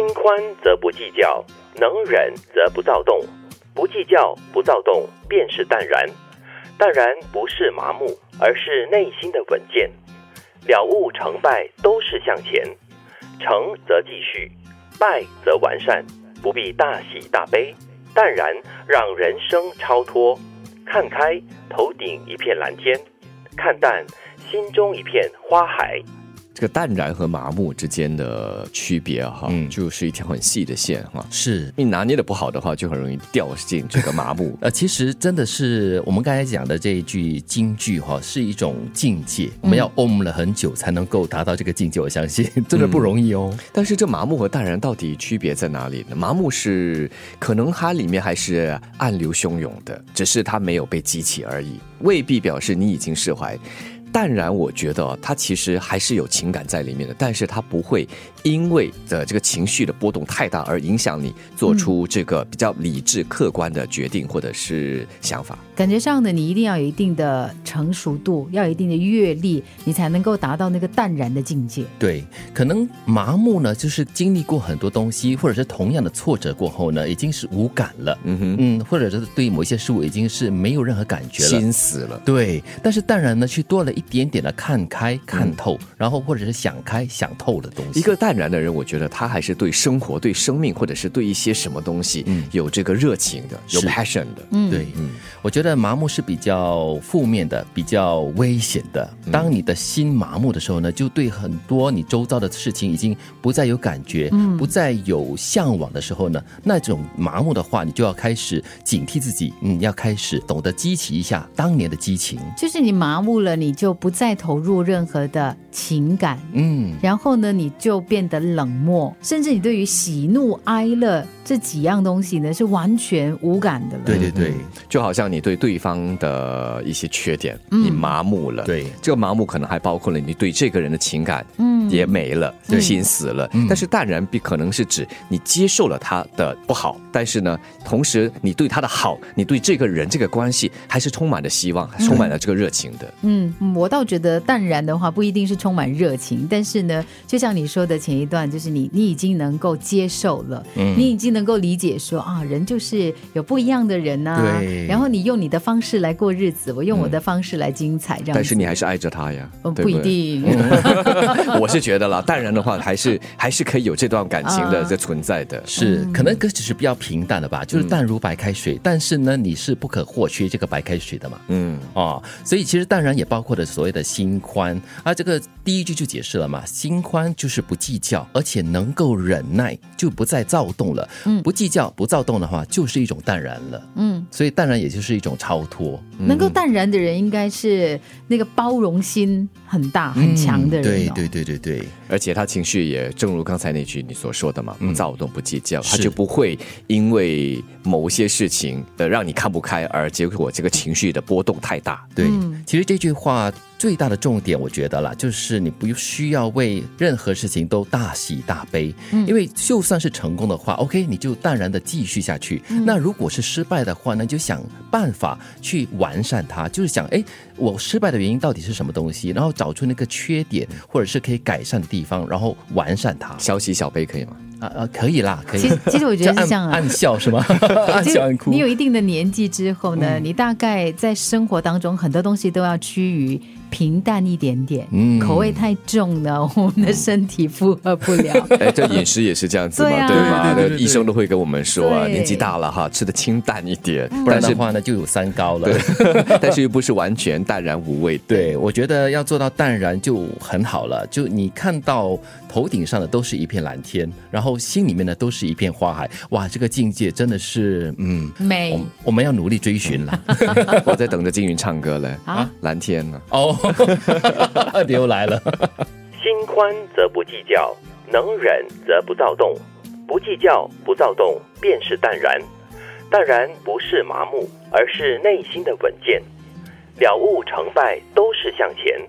心宽则不计较，能忍则不躁动。不计较、不躁动，便是淡然。淡然不是麻木，而是内心的稳健。了悟成败都是向前，成则继续，败则完善，不必大喜大悲。淡然让人生超脱，看开头顶一片蓝天，看淡心中一片花海。这个淡然和麻木之间的区别哈，嗯就是一条很细的线哈。是。你拿捏的不好的话，就很容易掉进这个麻木。呃，其实真的是我们刚才讲的这一句京剧哈，是一种境界，我们要 om 了很久才能够达到这个境界，我相信 真的不容易哦。但是这麻木和淡然到底区别在哪里呢？麻木是可能它里面还是暗流汹涌的，只是它没有被激起而已，未必表示你已经释怀。淡然，我觉得他其实还是有情感在里面的，但是他不会因为的这个情绪的波动太大而影响你做出这个比较理智、客观的决定或者是想法。感觉上呢，你一定要有一定的成熟度，要有一定的阅历，你才能够达到那个淡然的境界。对，可能麻木呢，就是经历过很多东西，或者是同样的挫折过后呢，已经是无感了。嗯哼，嗯，或者是对某些事物已经是没有任何感觉了。心死了。对，但是淡然呢，去多了一点点的看开、看透，然后或者是想开、想透的东西。一个淡然的人，我觉得他还是对生活、对生命，或者是对一些什么东西，嗯。有这个热情的，有 passion 的。嗯，对，我觉得麻木是比较负面的，比较危险的。当你的心麻木的时候呢，就对很多你周遭的事情已经不再有感觉，嗯。不再有向往的时候呢，那种麻木的话，你就要开始警惕自己，嗯，要开始懂得激起一下当年的激情，就是你麻木了，你就不再投入任何的情感。嗯。然后呢，你就变得冷漠，甚至你对于喜怒哀乐这几样东西呢，是完全无感的了。对对对，就好像你对对方的一些缺点，嗯你麻木了。对这个麻木可能还包括了你对这个人的情感，嗯也没了，嗯心死了。嗯但是淡然必可能是指你接受了他的不好，但是呢，同时你对他的好，你对这个人这个关系还是充满了希望，充满了这个热情的。嗯，我倒觉得淡然的话不一定是充满热情，但是呢，就像你说的前一段，就是你你已经能够接受了，嗯你已经能够理解说啊，人就是有不一样的人呐、对然后你用你的方式来过日子，我用我的方式来精彩，这样。但是你还是爱着他呀，嗯不一定。我是觉得啦，淡然的话，还是还是可以有这段感情的啊这存在的。是，可能只是比较平淡的吧，就是淡如白开水，但是呢，你是不可或缺这个白开水的嘛。嗯，哦，所以其实淡然也包括了所谓的心宽。啊，这个第一句就解释了嘛，心宽就是不计较，而且能够忍耐，就不再躁动了。嗯。不计较、不躁动的话，就是一种淡然了。嗯，所以淡然也就是一种超脱。能够淡然的人，应该是那个包容心很大、很强的人、哦。嗯对对对对对，而且他情绪也正如刚才那句你所说的嘛，不躁动、不计较，他就不会因为某些事情的让你看不开，而结果这个情绪的波动太大。对，嗯。其实这句话最大的重点，我觉得啦，就是你不需要为任何事情都大喜大悲，嗯因为就算是成功的话，OK，你就淡然的继续下去。那如果是失败的话呢，你就想办法去完善它，就是想，哎，我失败的原因到底是什么东西，然后找出那个缺点或者是可以改善的地方，然后完善它。小喜小悲可以吗？啊啊，可以啦，可以。其实其实我觉得是这样啊暗暗笑是吗？暗笑暗哭。你有一定的年纪之后呢，你大概在生活当中很多东西都要趋于平淡一点点，嗯口味太重了，我们的身体负荷不了。哎，这饮食也是这样子嘛，对吗？医生都会跟我们说啊，年纪大了哈，吃的清淡一点，不然的话呢，就有三高了。但是又不是完全淡然无味。对，我觉得要做到淡然就很好了。就你看到头顶上的都是一片蓝天，然后心里面呢都是一片花海，哇，这个境界真的是，嗯，美我我们要努力追寻了。我在等着金云唱歌嘞啊，蓝天呢？哦，你 你又来了。心宽则不计较，能忍则不躁动。不计较、不躁动，便是淡然。淡然不是麻木，而是内心的稳健。了悟成败都是向前，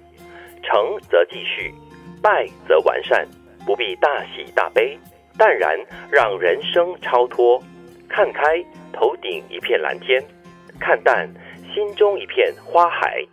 成则继续，败则完善，不必大喜大悲。淡然让人生超脱，看开头顶一片蓝天，看淡心中一片花海。